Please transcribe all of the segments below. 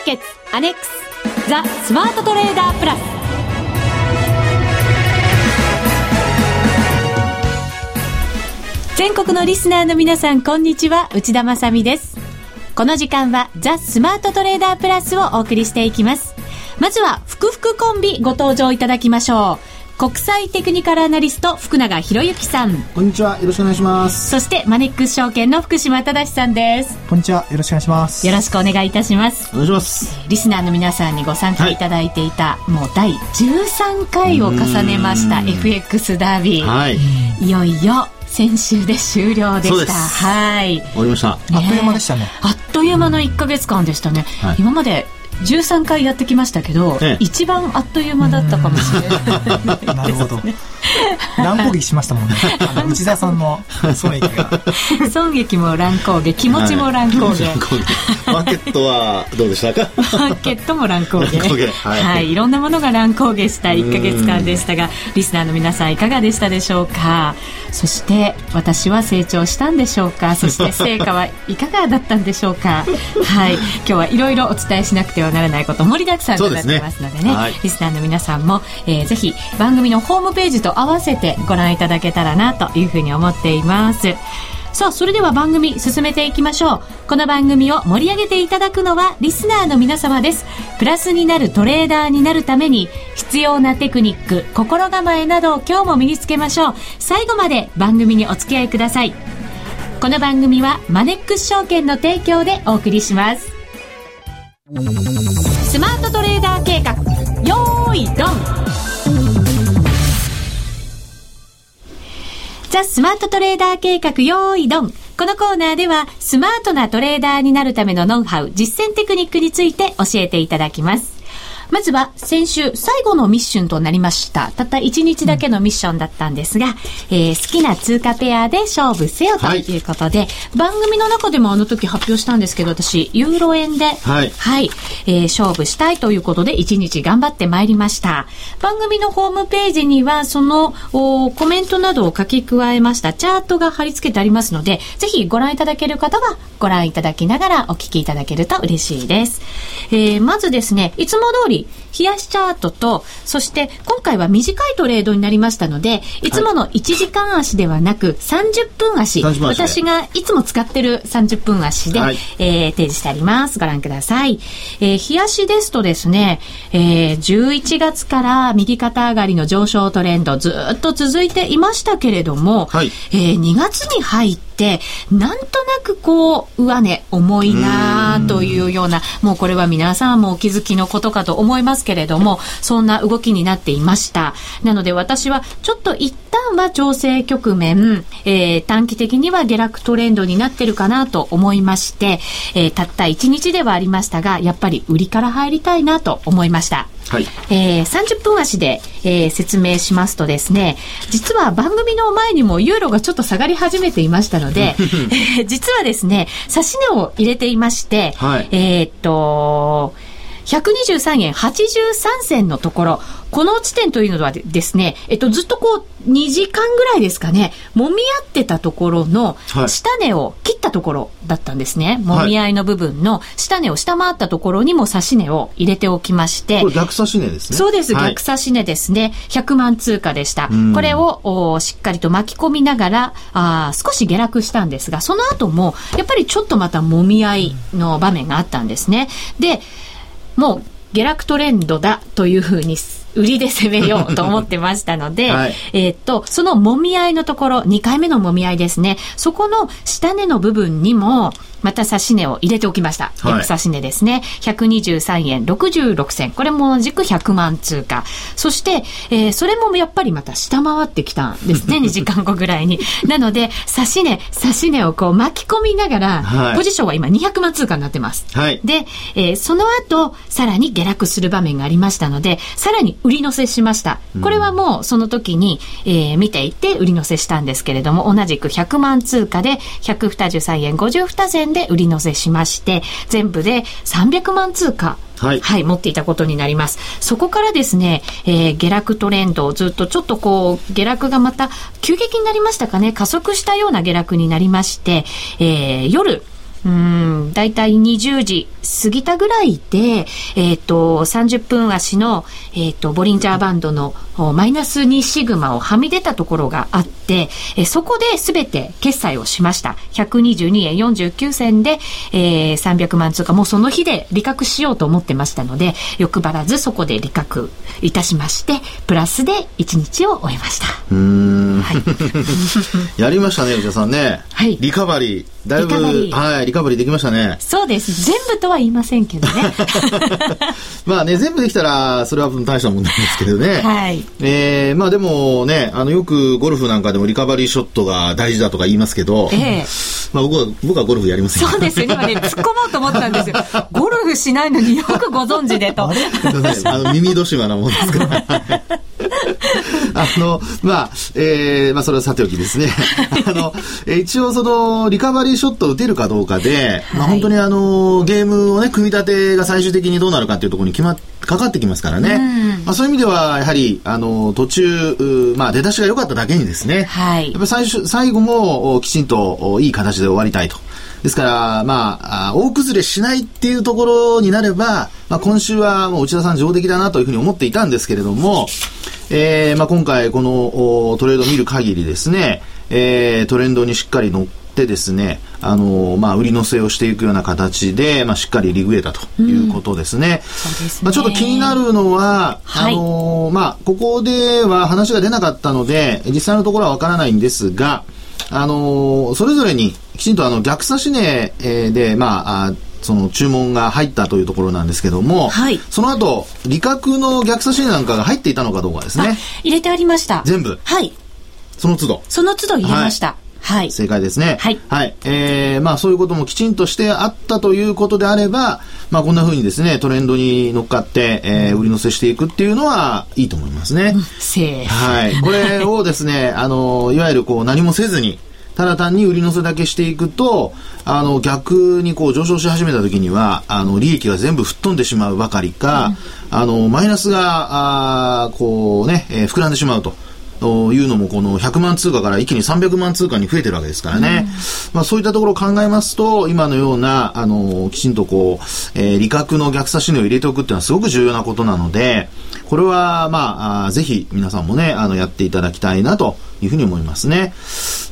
ーケッツアネックスザ・スマートトレーダープラス。全国のリスナーの皆さんこんにちは。内田まさです。この時間はザ・スマートトレーダープラスをお送りしていきます。まずはふくふくコンビご登場いただきましょう。国際テクニカルアナリスト福永博之さん。こんにちは。よろしくお願いします。そしてマネックス証券の福島正さんです。こんにちは。よろしくお願いします。よろしくお願いいたします。お願いします。リスナーの皆さんにご参加いただいていた、はい、もう第13回を重ねました FX ダービー、はい、いよいよ先週で終了でした。はい。終わりました、あっという間でしたね。あっという間の1か月間でしたね、はい、今まで13回やってきましたけど、ええ、一番あっという間だったかもしれない、なるほど乱攻撃しましたもんね。内田さんの損益が。損益も乱攻撃気持ちも乱攻撃、はい、マーケットはどうでしたか？マーケットも乱攻撃はい、はい、いろんなものが乱高下した。1か月間でしたがリスナーの皆さんいかがでしたでしょうか？そして私は成長したんでしょうか？そして 成果はいかがだったんでしょうか？はい。今日はいろいろお伝えしなくてはならないこと盛りだくさんとなってますのでね、ね。はい、リスナーの皆さんも、えー、ぜひ番組のホームページと合わせてご覧いただけたらなというふうに思っています。さあそれでは番組進めていきましょう。この番組を盛り上げていただくのはリスナーの皆様です。プラスになるトレーダーになるために必要なテクニック心構えなどを今日も身につけましょう。最後まで番組にお付き合いください。この番組はマネックス証券の提供でお送りします。スマートトレーダー計画。よーいドン。ザ・スマートトレーダー計画用意ドン。このコーナーではスマートなトレーダーになるためのノウハウ、実践テクニックについて教えていただきます。まずは先週最後のミッションとなりました。たった1日だけのミッションだったんですが、うん、えー、好きな通貨ペアで勝負せよということで、はい、番組の中でもあの時発表したんですけど、私、ユーロ円で、はい、はい、えー、勝負したいということで1日頑張ってまいりました。番組のホームページにはそのコメントなどを書き加えましたチャートが貼り付けてありますので、ぜひご覧いただける方はご覧いただきながらお聞きいただけると嬉しいです。えー、まずですね、いつも通り冷やしチャートと、そして今回は短いトレードになりましたので、いつもの1時間足ではなく30分足、はい、私がいつも使ってる30分足で、はい、えー、提示してあります。ご覧ください。えー、冷やしですとですね、えー、11月から右肩上がりの上昇トレンドずっと続いていましたけれども、はい、えー、2月に入って、なんとなくこう、上値重いなというような、もうこれは皆さんもお気づきのことかと思いますけれども、そんな動きになっていました。なので私はちょっと一旦は調整局面、えー、短期的には下落トレンドになってるかなと思いまして、えー、たった1日ではありましたが、やっぱり売りから入りたいなと思いました。はい、えー、30分足で、えー、説明しますとですね、実は番組の前にもユーロがちょっと下がり始めていましたので、えー、実はですね、指し値を入れていまして、はい、えっと、123円83銭のところ、この地点というのはですね、えっと、ずっとこう、2時間ぐらいですかね、揉み合ってたところの、下値を切ったところだったんですね。はい、揉み合いの部分の下値を下回ったところにも差し値を入れておきまして。これ逆差し値ですね。そうです、はい、逆差し値ですね。100万通貨でした。これをおしっかりと巻き込みながら、あ少し下落したんですが、その後も、やっぱりちょっとまた揉み合いの場面があったんですね。で、もう下落トレンドだというふうに売りで攻めようと思ってましたので、はい、えっと、そのもみ合いのところ、2回目のもみ合いですね。そこの下値の部分にも、また指値を入れておきました。逆指値ですね。123円66銭。これも同じく100万通貨。そして、えー、それもやっぱりまた下回ってきたんですね。2時間後ぐらいに。なので、指値、指値をこう巻き込みながら、はい、ポジションは今200万通貨になってます。はい、で、えー、その後、さらに下落する場面がありましたので、さらに売り乗せしました。これはもうその時に、えー、見ていて売り乗せしたんですけれども、同じく100万通貨で123円52銭で売り乗せしまして、全部で300万通貨はい、はい、持っていたことになります。そこからですね、えー、下落トレンドをずっとちょっとこう、下落がまた急激になりましたかね、加速したような下落になりまして、えー、夜、うん、だいたい20時過ぎたぐらいで、えっ、と、30分足の、えっ、と、ボリンジャーバンドのおマイナス2シグマをはみ出たところがあって、えーそこで全て決済をしました。122円49銭で、えー300万通貨、もうその日で利確しようと思ってましたので、欲張らずそこで利確いたしまして、プラスで1日を終えました。うーん。はい。やりましたね、内田さんね。はいリカバリー。だいぶ、リカバリーはい、リカバリーできましたね。そうです。全部とは言いませんけどね。まあね、全部できたら、それは大したもんなんですけどね。はい。えー、まあでもね、あの、よくゴルフなんかでもリカバリーショットが大事だとか言いますけど、ええまあ僕は、僕はゴルフやりませんそうですよ。今ね、突っ込もうと思ったんですよ。ゴルフしないのによくご存知でと。あ の、耳戸島なもんですから。あの、まあ、えー、まあ、それはさておきですね。あの、えー一応その、リカバリーショットを打てるかどうかで、まあ、はい本当にあの、ゲームをね、組み立てが最終的にどうなるかっていうところに決まっ、かかってきますからね。まあ、そういう意味では、やはり、あの、途中、うまあ、出だしが良かっただけにですね。はいやっぱり最初、最後も、おきちんと、おいい形で終わりたいと。ですから、まあ、あ大崩れしないっていうところになれば、まあ、今週はもう内田さん上出来だなというふうに思っていたんですけれども、えー、まあ、今回このおトレードを見る限りですね、えー、トレンドにしっかり乗ってですね、あのまあ、売り乗せをしていくような形で、まあ、しっかりリグエたということですね。そうですねまあ、ちょっと気になるのは、はいあのまあ、ここでは話が出なかったので、実際のところはわからないんですが、あのそれぞれにきちんとあの逆差し値えーで、まあ、あその注文が入ったというところなんですけども、はいその後、利確の逆差し値なんかが入っていたのかどうかですあね。入れてありました。全部はい。その都度。その都度入れました。はい。正解ですね。はいえーまあそういうこともきちんとしてあったということであれば、まあこんな風にですね、トレンドに乗っかって、えー売り乗せしていくっていうのはいいと思いますね。セーフ。はい。これをですね、あの、いわゆるこう何もせずに、ただ単に売り乗せだけしていくと、あの、逆にこう上昇し始めた時には、あの、利益が全部吹っ飛んでしまうばかりか、あの、マイナスが、あーこうね、えー膨らんでしまうと。というのも、この100万通貨から一気に300万通貨に増えてるわけですからね。まあそういったところを考えますと、今のような、あの、きちんとこう、えー利確の逆差し値を入れておくっていうのはすごく重要なことなので、これは、まあ、ぜひ皆さんもね、あの、やっていただきたいなというふうに思いますね。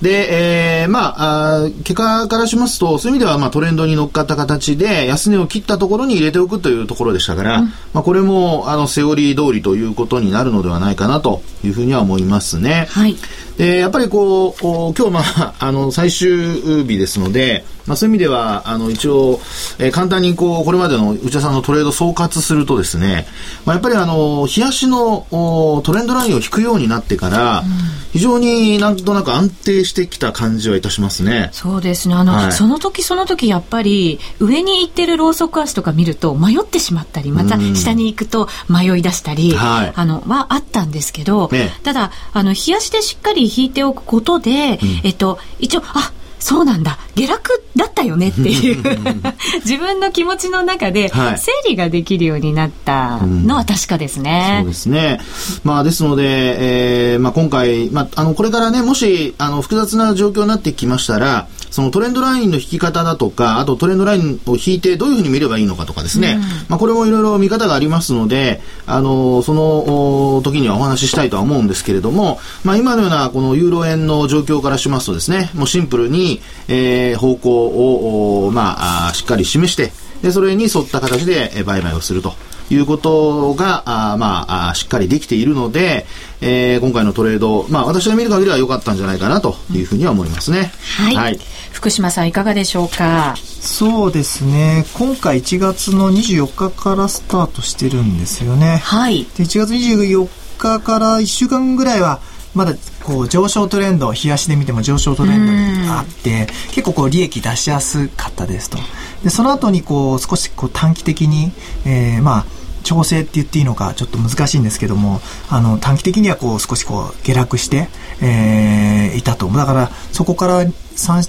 で、えーまあ、結果からしますと、そういう意味では、まあ、トレンドに乗っかった形で、安値を切ったところに入れておくというところでしたから、まあ、これも、あの、セオリー通りということになるのではないかなというふうには思いますね。はい。で、やっぱりこう、今日まあ、あの、最終日ですので、まあそういう意味では、あの、一応、えー簡単にこう、これまでの内田さんのトレード総括するとですね、まあやっぱりあの、冷やしのおトレンドラインを引くようになってから、非常になんとなく安定してきた感じはいたしますね。そうですね。あの、はい。その時その時やっぱり上に行ってるローソク足とか見ると迷ってしまったり、またうん。下に行くと迷い出したり、はい。あの、はあったんですけど、ええ。ただ、あの、冷やしてしっかり引いておくことで、えっと、一応、あ、そうなんだ。下落だったよねっていう。自分の気持ちの中ではい。整理ができるようになったのは確かですね。そうですね。まあ、ですので、えーまあ、今回、まあ、あの、これからね、もし、あの、複雑な状況になってきましたら、そのトレンドラインの引き方だとか、あとトレンドラインを引いてどういうふうに見ればいいのかとかですね、まあ、これもいろいろ見方がありますので、あの、そのお時にはお話ししたいとは思うんですけれども、まあ、今のようなこのユーロ円の状況からしますとですね、もうシンプルに、えー方向を、おまあ、しっかり示して、で、それに沿った形でえー売買をすると。いうことが、あーまあ、しっかりできているので、えー今回のトレード、まあ、私が見る限りは良かったんじゃないかなというふうには思いますね。はい。福島さんいかがでしょうか？そうですね。今回1月の24日からスタートしてるんですよね。はい。で1月24日から1週間ぐらいは、まだこう上昇トレンド、冷やしで見ても上昇トレンドがあって、結構こう利益出しやすかったですと。で、その後にこう少しこう短期的に、えーまあ、調整って言っていいのかちょっと難しいんですけども、あの、短期的にはこう少しこう下落して、えーいたと。だから、そこから3、2、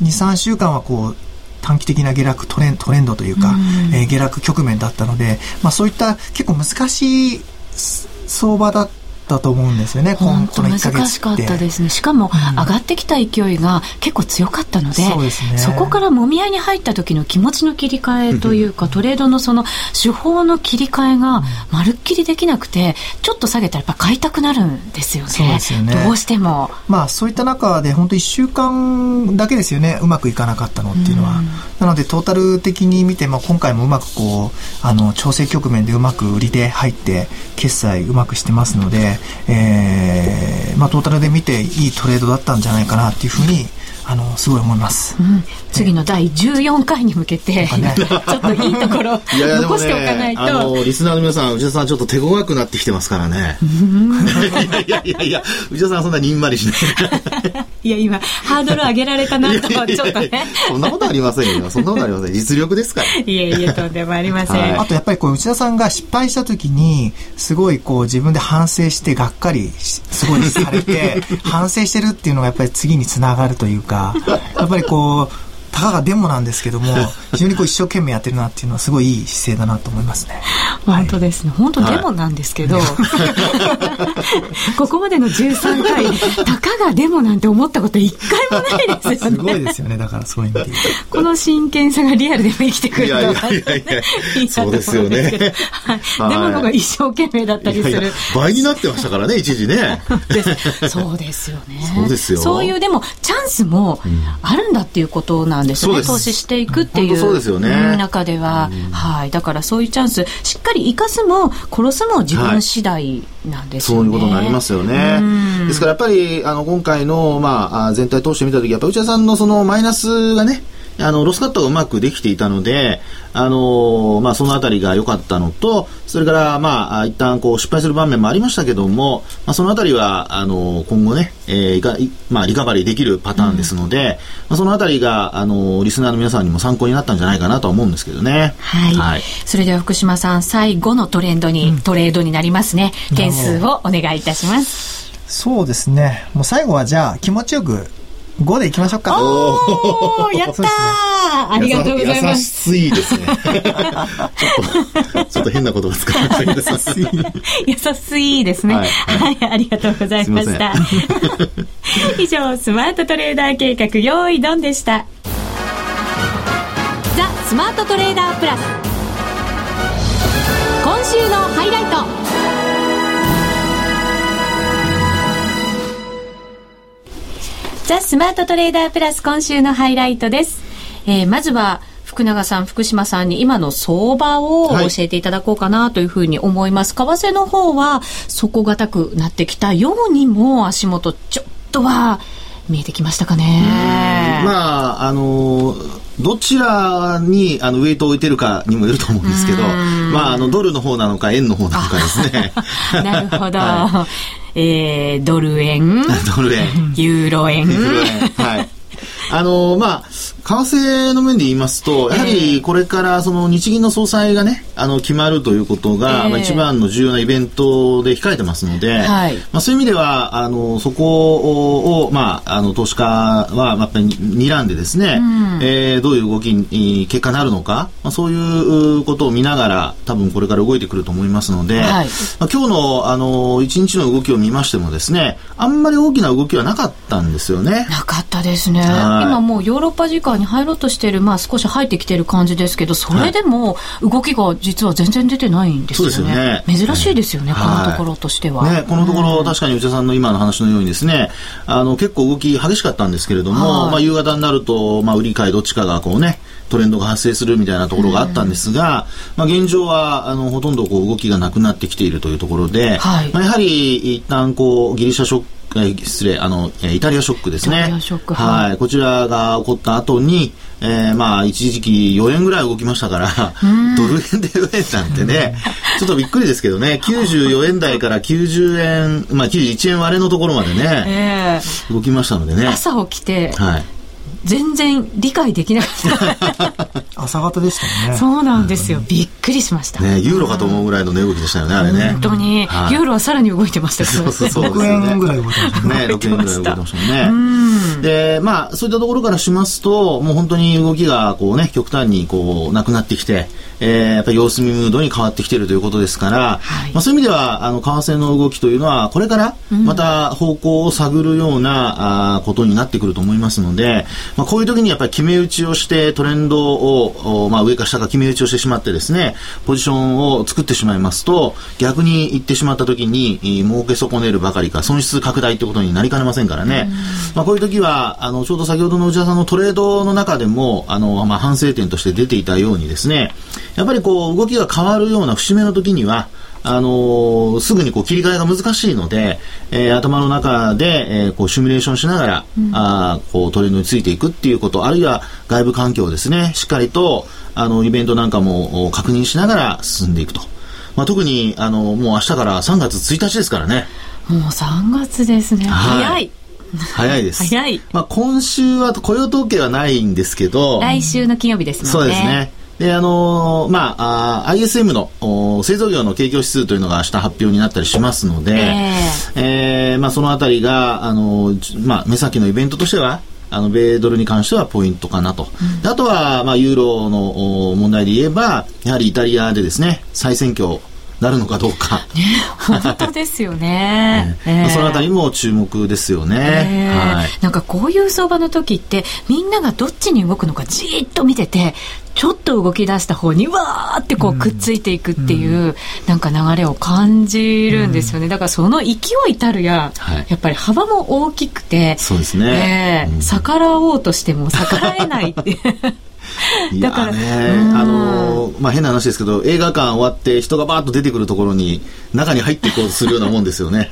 3週間はこう、短期的な下落トレントレンドというか、えー下落局面だったので、まあそういった結構難しい相場だっったと思うんですよね、本当難しかったですね。しかも、上がってきた勢いが結構強かったので、そうですね、そこからもみ合いに入った時の気持ちの切り替えというか、トレードのその手法の切り替えがまるっきりできなくて、ちょっと下げたらやっぱ買いたくなるんですよね。そうですよね。どうしても。まあそういった中で本当1週間だけですよね、うまくいかなかったのっていうのは。なのでトータル的に見て、まあ今回もうまくこう、あの、調整局面でうまく売りで入って、決済うまくしてますので、えー、まあトータルで見ていいトレードだったんじゃないかなっていうふうにあのすごい思います、うん、次の第14回に向けて、ね、ちょっといいところ残しておかないと、ね、あのリスナーの皆さん内田さんちょっと手強くなってきてますからね。いやいやいやいや内田さんそんなにんまりしない。いや今ハードル上げられたなとちょっとね。そんなことありませんよ。そんなことありません。実力ですから。いえいえとんでもありません、はい、あとやっぱりこう内田さんが失敗した時にすごいこう自分で反省してがっかりすごいされて 反省してるっていうのがやっぱり次につながるというかやっぱりこう、たかがデモなんですけども、非常にこう一生懸命やってるなっていうのはすごいいい姿勢だなと思いますね。本当ですね。本当デモなんですけど、はい、ここまでの13回、たかがデモなんて思ったこと一回もないですよね。すごいですよね。だからそういう意味でこの真剣さがリアルでも生きてくるのがいいな と思うんですけど、はい、デモの方が一生懸命だったりする。いやいや倍になってましたからね、一時ね。そうですよね。そうですよ。そういうでもチャンスもあるんだっていうことなんですね。投資していくっていう。そうですよね。中では、はい。だからそういうチャンス、しっかり生かすも殺すも自分次第なんですよね。そういうことになりますよね。ですからやっぱり、あの、今回の、まあ、全体通して見たとき、やっぱ内田さんのそのマイナスがね、あの、ロスカットがうまくできていたので、あのまあ、そのあたりが良かったのと、それから、まあ、一旦こう失敗する場面もありましたけども、まあ、そのあたりは、あの今後ね、えー、まあ、リカバリーできるパターンですので、うん、まあ、そのあたりが、あのリスナーの皆さんにも参考になったんじゃないかなと思うんですけどね。はい。はい、それでは福島さん、最後のトレンドに、うん、トレードになりますね。件数をお願いいたします。そうですね。もう最後はじゃあ気持ちよく5でいきましょうか。おおやったー、ありがとうございます。優しいですね。ちょっと、ちょっと変な言葉使いましたけど。優しい。優しいですね。はい、はい、ありがとうございました。以上、スマートトレーダー計画、用意ドンでした。ザ・スマートトレーダープラス。今週のハイライト。ザ・スマートトレーダープラス今週のハイライトです。えー、まずは、福永さん、福島さんに今の相場を教えていただこうかなというふうに思います。はい、為替の方は底堅くなってきたようにも足元ちょっとは見えてきましたかね。まあ、あのどちらにあのウェイトを置いてるかにもよると思うんですけど、まあ、あのドルの方なのか円の方なのかですね。なるほど。はい、えー、ドル円。ドル円。ユーロ円。ユーロ円。はい。あのまあ、為替の面で言いますと、やはりこれからその日銀の総裁がね、あの決まるということが、えー、まあ、一番の重要なイベントで控えてますので、はい、まあ、そういう意味では、あのそこを、まあ、あの投資家はやっぱり睨んでですね、うん、えー、どういう動きに結果になるのか、まあ、そういうことを見ながら、多分これから動いてくると思いますので、はい、まあ、今日のあの一日の動きを見ましてもですね、あんまり大きな動きはなかったんですよね。なかったですね。今もうヨーロッパ時間に入ろうとしている、まあ、少し入ってきている感じですけど、それでも動きが実は全然出てないんですよね。そうですよね珍しいですよね、このところとしては。ね、このところ、確かに内田さんの今の話のようにですね、あの結構動き激しかったんですけれども、まあ、夕方になると、まあ、売り買いどっちかがこうね、トレンドが発生するみたいなところがあったんですが、まあ、現状はあのほとんどこう動きがなくなってきているというところで、はい、まあ、やはり一旦こうギリシャショックえ失礼、あの、イタリアショックですね。はい、こちらが起こった後に、えー、まあ、一時期4円ぐらい動きましたから、ドル円で4円なんてね、ちょっとびっくりですけどね、94円台から90円、まあ、91円割れのところまでね、えー、動きましたのでね。朝起きて、はい。全然理解できなかった朝方でしたよね。そうなんですよ。びっくりしました。ね、ユーロかと思うぐらいの値動きでしたよね、あれね。本当に、はいユーロはさらに動いてましたそうそうそう6円ぐらい動いてましたね。ね、6円ぐらい動いてましたよね。で、まあ、そういったところからしますと、もう本当に動きが、こうね、極端にこう、なくなってきて、えー、やっぱり様子見ムードに変わってきているということですから、はいまあそういう意味では、あの、為替の動きというのは、これから、また方向を探るような、あーことになってくると思いますので、まあ、こういう時にやっぱり決め打ちをして、トレンドを、おまあ、上か下か決め打ちをしてしまってですね、ポジションを作ってしまいますと、逆に行ってしまった時に、えー儲け損ねるばかりか、損失拡大ということになりかねませんからね。まあ、こういう時は、あの、ちょうど先ほどの内田さんのトレードの中でも、あの、まあ、反省点として出ていたようにですね、やっぱりこう、動きが変わるような節目の時には、あのーすぐにこう切り替えが難しいので、えー頭の中で、えーこうシミュレーションしながら、あーこうトレンドについていくっていうこと、あるいは外部環境をですね、しっかりと、あの、イベントなんかもお確認しながら進んでいくと。まあ、特に、あの、もう明日から3月1日ですからね。もう3月ですね。はい早い。早いです。早いまあ、今週は雇用統計はないんですけど、来週の金曜日ですもんね。そうですね。で、あのーまあ、あー ISM のお製造業の景況指数というのが明日発表になったりしますので、ええーまあ、そのあたりが、あのーじまあ、目先のイベントとしては、あの、米ドルに関してはポイントかなと。であとは、まあ、ユーロのお問題で言えば、やはりイタリアでですね、再選挙なるのかどうか。本当ですよね。ええ。そのあたりも注目ですよね。ええ。はい。なんかこういう相場の時ってみんながどっちに動くのかじーっと見ててちょっと動き出した方にわーってこうくっついていくっていう、なんか流れを感じるんですよね、だからその勢いたるや、はい。やっぱり幅も大きくてそうですね。ええうん。逆らおうとしても逆らえないっていだからやね、うん。あのまあ、変な話ですけど、映画館終わって人がバーッと出てくるところに、中に入っていこうとするようなもんですよね。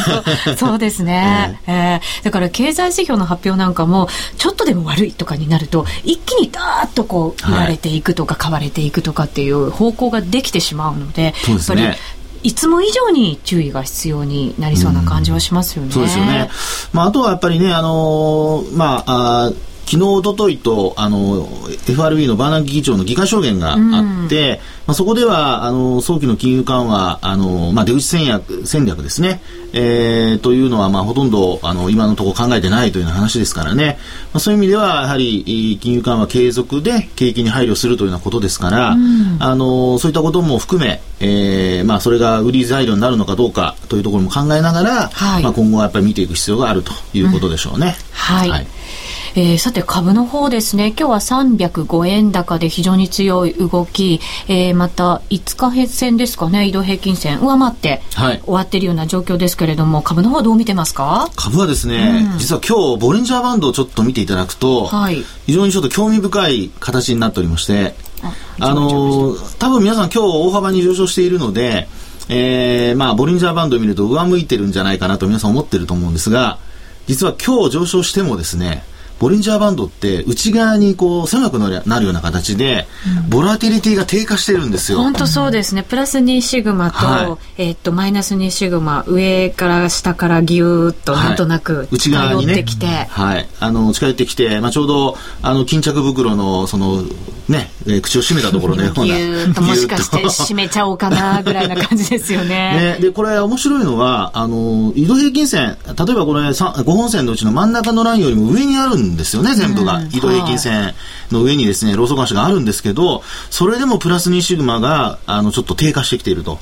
そうですね、えーだから経済指標の発表なんかもちょっとでも悪いとかになると一気にダーッとこう売られていくとか買われていくとかっていう方向ができてしまうのでそうですね。やっぱりいつも以上に注意が必要になりそうな感じはしますよね。そうですよね。まあ、あとはやっぱりね、あのーまあ、あー昨日、おとといと、あの、FRB のバーナンキ議長の議会証言があって、まあ、そこでは、あの、早期の金融緩和、あの、まあ、出口戦略、戦略ですね、えー、というのは、まあ、ほとんど、あの、今のところ考えてないというような話ですからね、まあ、そういう意味では、やはり、えー金融緩和継続で景気に配慮するというようなことですから、あの、そういったことも含め、えー、まあ、それが売り材料になるのかどうかというところも考えながら、はい。まあ、今後はやっぱり見ていく必要があるということでしょうね。はいえーさて株の方ですね。今日は305円高で非常に強い動き、えーまた5日平線ですかね。移動平均線。上回ってはい。終わっているような状況ですけれども株の方はどう見てますか？株はですね、実は今日、ボリンジャーバンドをちょっと見ていただくと、はい。非常にちょっと興味深い形になっておりまして、ああのー多分皆さん今日大幅に上昇しているので、えー、まあ、ボリンジャーバンドを見ると上向いてるんじゃないかなと皆さん思ってると思うんですが、実は今日上昇してもですね、ボリンジャーバンドって内側にこう狭くなるような形で、ボラティリティが低下してるんですよ。本当そうですね。プラス2シグマと、はえっと、マイナス2シグマ、上から下からギューッとなんとなく内側にね。寄ってきて、はい、あの近寄ってきて、まあ、ちょうどあの巾着袋のその、ねえー口を閉めたところのようなギューッともしかして閉めちゃおうかなぐらいな感じですよね。ね、でこれ面白いのはあの移動平均線例えばこれさ5本線のうちの真ん中のラインよりも上にあるんですよね全部が、移動平均線の上にですねローソク足があるんですけどそれでもプラス2シグマがあのちょっと低下してきていると。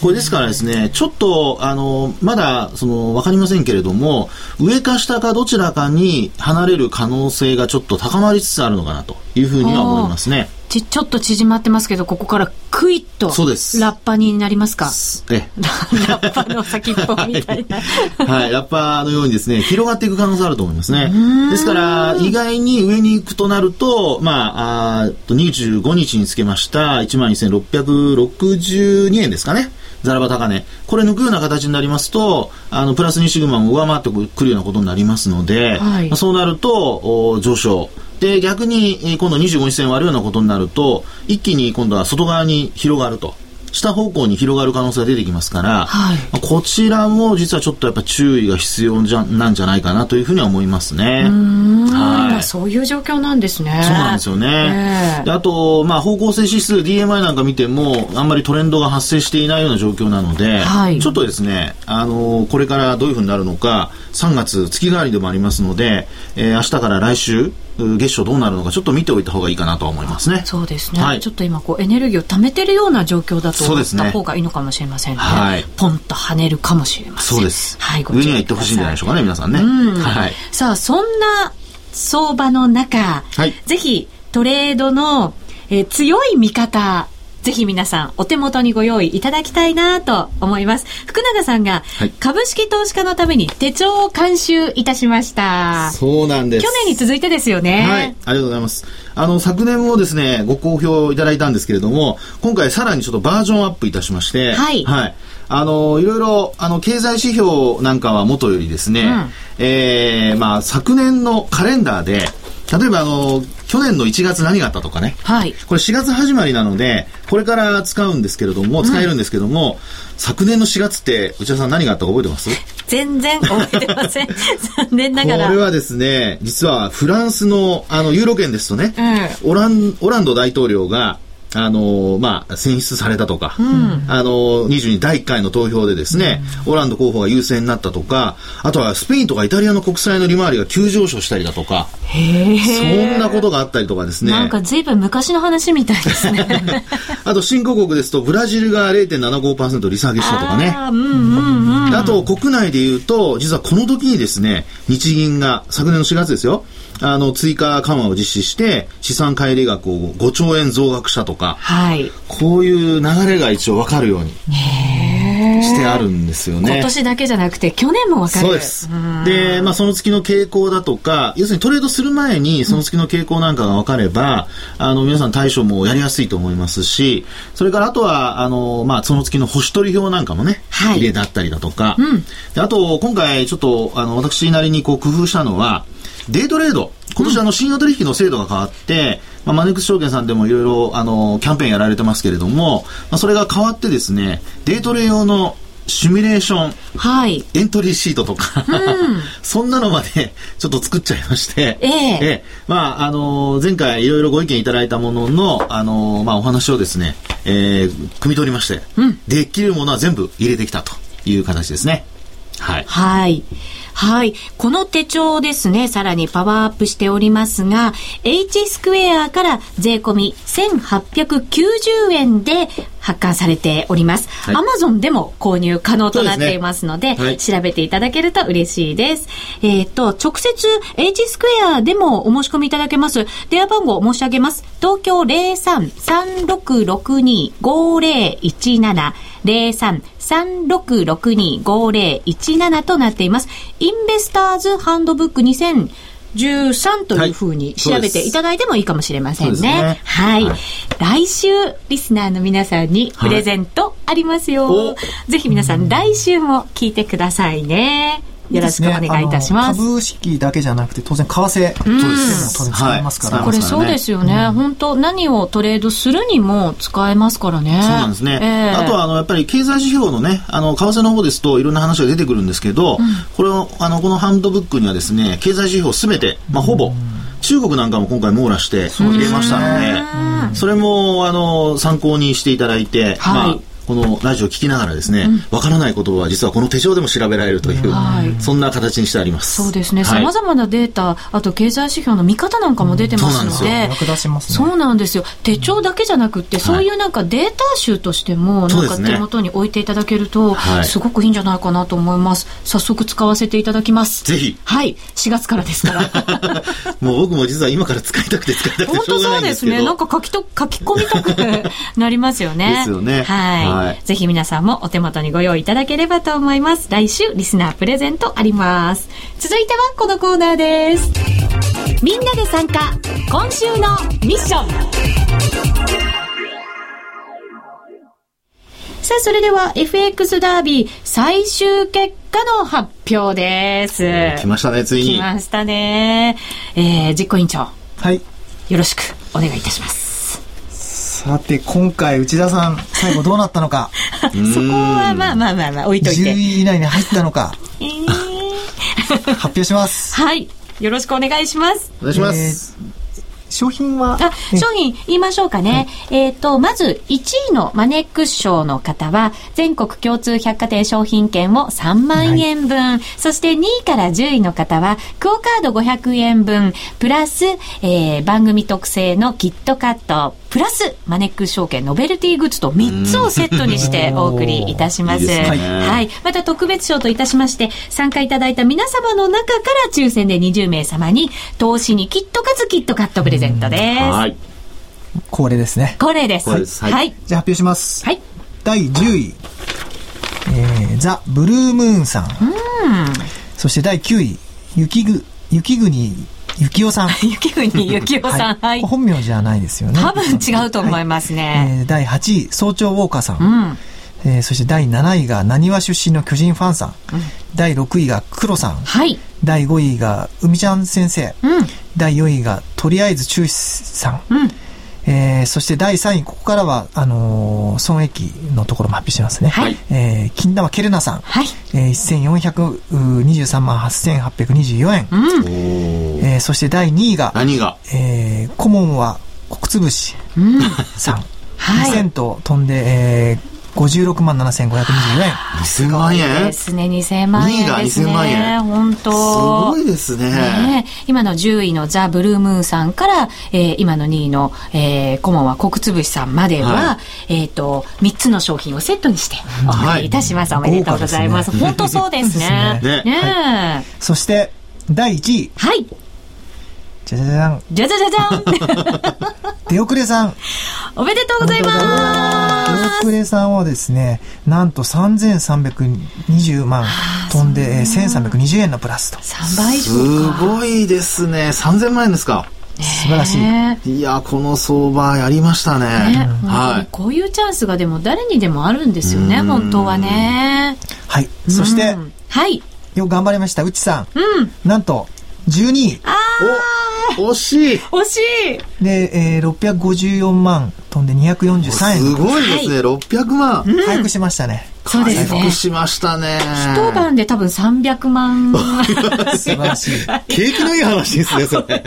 これですからですね、ちょっと、あの、まだ、その、わかりませんけれども、上か下かどちらかに離れる可能性がちょっと高まりつつあるのかなというふうには思いますね。ちちょっと縮まってますけど、ここからクイッとそうですラッパになりますか？えラッパの先っぽみたいな。はい、ラッパーのようにですね、広がっていく可能性あると思いますね。ですから、意外に上に行くとなると、まあ、あと25日につけました12,662円ですかね。ザラバ高値。これ抜くような形になりますと、あの、プラス2シグマも上回ってくるようなことになりますので、はいまあそうなると、お上昇。で、逆に、えー今度25日線割るようなことになると、一気に今度は外側に広がると。下方向に広がる可能性が出てきますから、はいまあこちらも実はちょっとやっぱ注意が必要じゃなんじゃないかなというふうには思いますね。はい。そういう状況なんですね。そうなんですよね。あと、まあ、方向性指数 DMI なんか見ても、あんまりトレンドが発生していないような状況なので、はいちょっとですね、あのこれからどういうふうになるのか、3月月替わりでもありますので、えー明日から来週、う月初どうなるのか、ちょっと見ておいた方がいいかなとは思いますね。そうですね、はいちょっと今こうエネルギーを貯めてるような状況だと思った方がいいのかもしれませんね。はいポンと跳ねるかもしれません。そうです。はい、ご上には行ってほしいんじゃないでしょうかね、皆さんね。うんはい。さあ、そんな相場の中、はいぜひトレードの、えー強い見方、ぜひ皆さんお手元にご用意いただきたいなと思います。福永さんがはい株式投資家のために手帳を監修いたしました。そうなんです。去年に続いてですよね。はい、ありがとうございます。あの、昨年もですね、ご好評いただいたんですけれども、今回さらにちょっとバージョンアップいたしまして、はいはい。あの、いろいろ、あの、経済指標なんかはもとよりですね、うんえー、まあ、昨年のカレンダーで、例えばあの、去年の1月何があったとかね、はい。これ4月始まりなので、これから使うんですけれども、使えるんですけども、昨年の4月って、内田さん何があったか覚えてます？全然覚えてません。残念なこがら。れはですね、実はフランスの、あの、ユーロ圏ですとね、うオラン、オランド大統領が、あのまあ、選出されたとか、あの22第1回の投票でですね、オランド候補が優勢になったとか、あとはスペインとかイタリアの国債の利回りが急上昇したりだとか。そんなことがあったりとかですね。なんか随分昔の話みたいですね。あと、新興国ですと、ブラジルが0.75%利下げしたとかね。あーうんうんうん。あと、国内で言うと、実はこの時にですね、日銀が、昨年の4月ですよ、あの、追加緩和を実施して、資産乖離額を5兆円増額したとか、はい。こういう流れが一応わかるようにしてあるんですよね。今年だけじゃなくて去年もわかる。そうです。で、まあ、その月の傾向だとか、要するにトレードする前に、その月の傾向なんかが分かれば、あの、皆さん対処もやりやすいと思いますし、それからあとは、あの、まあ、その月の星取り表なんかもね、はい入れてあったりだとか、んであと、今回ちょっと、あの、私なりにこう工夫したのは、デイトレード。今年あの、信用取引の制度が変わって、まあ、マネックス証券さんでもいろいろ、あの、キャンペーンやられてますけれども、まあ、それが変わってですね、デイトレ用のシミュレーション、はい。エントリーシートとか、そんなのまでちょっと作っちゃいまして、ええまあ、あのー前回いろいろご意見いただいたものの、あのーまあ、お話をですね、えー、汲み取りまして、できるものは全部入れてきたという形ですね。はい。はい。はい。この手帳ですね、さらにパワーアップしておりますが、H スクエアから税込み1890円で発刊されております。はい Amazon でも購入可能となっていますので、ですねはい調べていただけると嬉しいです。えっ、と、直接 H スクエアでもお申し込みいただけます。電話番号申し上げます。東京03-3662-5017 03-3662-5017となっています。インベスターズハンドブック2013というふうに調べていただいてもいいかもしれませんね。はい、はい来週、リスナーの皆さんにプレゼントありますよ。おぜひ皆さん来週も聞いてくださいね。よろしくお願いいたします。あの株式だけじゃなくて、当然為替でも当然使えますから。はいこれそうですよね。本当何をトレードするにも使えますからね。そうなんですね。ええあとは、あの、やっぱり経済指標のね、あの、為替の方ですといろんな話が出てくるんですけど、これを、あの、このハンドブックにはですね、経済指標すべて、まあ、ほぼ、中国なんかも今回網羅して入れましたので、それも、あの、参考にしていただいて、はいまあ、このラジオ聞きながらですね、わ、からないことは実はこの手帳でも調べられるという、はいそんな形にしてあります。そうですね。はい様々なデータ、あと経済指標の見方なんかも出てますので、そうなんですよ役立ちますね。そうなんですよ。手帳だけじゃなくって、そういうなんかデータ集としても、なんか手元に置いていただけると、はいすごくいいんじゃないかなと思います。早速使わせていただきます。ぜひ。はい。4月からですから。もう僕も実は今から使いたくて使いたく本てしょうが当そないんですけど。うですね。なんか書きと、書き込みたくなりますよね。ですよねはい。はいぜひ皆さんもお手元にご用意いただければと思います。来週、リスナープレゼントあります。続いてはこのコーナーです。みんなで参加、今週のミッション。さあ、それでは FX ダービー最終結果の発表です。来ましたね、ついに。来ましたね。えー、実行委員長。はい。よろしくお願いいたします。さて、今回内田さん、最後どうなったのか。そこはまあまあまあまあ置いとい10て。位以内に入ったのか、えー発表します。はい。よろしくお願いします。お願いします。商品は、あ、え商品言いましょうかね。えっ、と、まず1位のマネックス賞の方は、全国共通百貨店商品券を3万円分。そして2位から10位の方は、クオカード500円分、プラス、えー番組特製のキットカット、プラス、マネックス証券ノベルティグッズと3つをセットにしてお送りいたします。いいねはい。また特別賞といたしまして、参加いただいた皆様の中から抽選で20名様に、投資にキットカツキットカットプレゼントです。はい。恒例ですね。これです。はいはい。じゃあ発表します。はい。第10位、えー、ザ・ブルームーンさん。そして第9位、雪ぐ、雪国ゆきおさん。雪国ゆきおさん。はい。本名じゃないですよね。多分違うと思いますね。えー第8位、早朝ウォーカーさん。うん。えーそして第7位が、なにわ出身の巨人ファンさん。第6位が、黒さん。はい。第5位が、海ちゃん先生。うん。第4位が、とりあえず中止さん。うん。えーそして第3位、ここからは、あのー損益のところも発表しますね。はいえー金玉ケルナさん。はい。えー、1423万8824円。うん。えーそして第2位が、何が？えー、顧問は国潰しうん。さん。はい2000と飛んで、えー、56万7524円。2000万円？ですね。2000万円ですね。2位が2000万円本当すごいですね。ねえ今の10位のザ・ブルームーンさんから、えー今の2位の、えー、顧問は国潰しさんまでは、はえっ、と、3つの商品をセットにしてお送りいたします。はいおめでとうございます。すね本当そうですね。ねねえそして、第1位、はい。じゃじゃじゃん、じゃじゃじゃじゃん 出遅れさん。おめでとうござい出ます遅れさんはですね、なんと3320万飛んで、えー1320円のプラスと。!3 倍以す。ごいですね。3000万円ですか。素晴らしい。ねいや、この相場やりましたね。はい。にこういうチャンスがでも誰にでもあるんですよね、うん本当はね。はい。そしてう、んはい。よく頑張りました、うちさん。うん。なんと、12位。お、惜しい。惜しいで、えー、654万飛んで243す円。ごいですね。600万。回復しましたね。そうですね回復。しましたね。一晩で多分300万 素晴らしい。景気のいい話ですね、それ。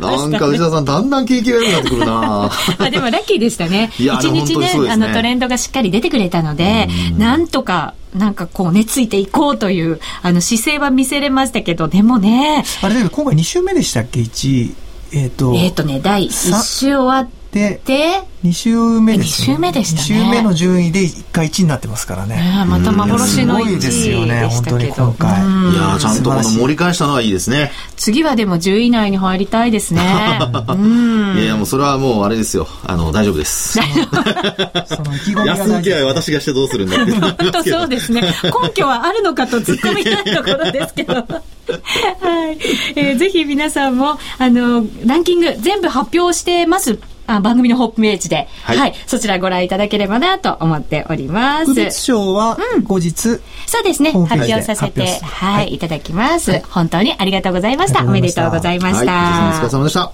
なんか。内田さん、だんだん景気が良くなってくるな あでもラッキーでしたね。一日ねねあのトレンドがしっかり出てくれたので、なんとか、なんかこうね、ついていこうという、あの姿勢は見せれましたけど、でもね、あれだけど、今回2週目でしたっけ ?1 位。えっ、と、えっ、とね、第1週終わっで、て、2週目ですよ二週目でしたね2週目の順位で1回1位になってますからね。ねまた幻の1位いやすごいですよね。本当に今回うんいやーちゃんとこの盛り返したのはいいですね。次はでも10位以内に入りたいですね。うん。いやもうそれはもうあれですよ。あの、大丈夫です。その意気込みが安請け合い私がしてどうするんだってそうですね。根拠はあるのかと突っ込みたいところですけど。はい。えーぜひ皆さんも、あの、ランキング全部発表してます。あ番組のホームページで、は、はいいそちらご覧いただければなと思っております。特別賞は後日、そうですね。発表させて、はい、はいい、ただきます、本当にありがとうございました。ありがとうございましたおめでとうございました。はい、お疲れ様でした。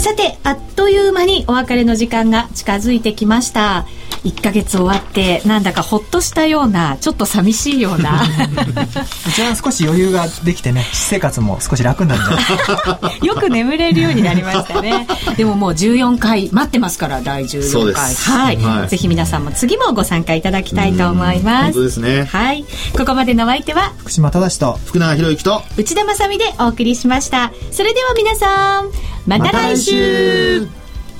さて、あっという間にお別れの時間が近づいてきました。1ヶ月終わって、なんだかほっとしたような、ちょっと寂しいような、一番少し余裕ができてね、私生活も少し楽になるんじゃないよく眠れるようになりましたね。でももう14回待ってますから、第14そうです回。はい、はいぜひ皆さんも次もご参加いただきたいと思います本当。ですね。はい。ここまでのお相手は、福島正と、福永博之と、内田まさみでお送りしました。それでは皆さん、また来週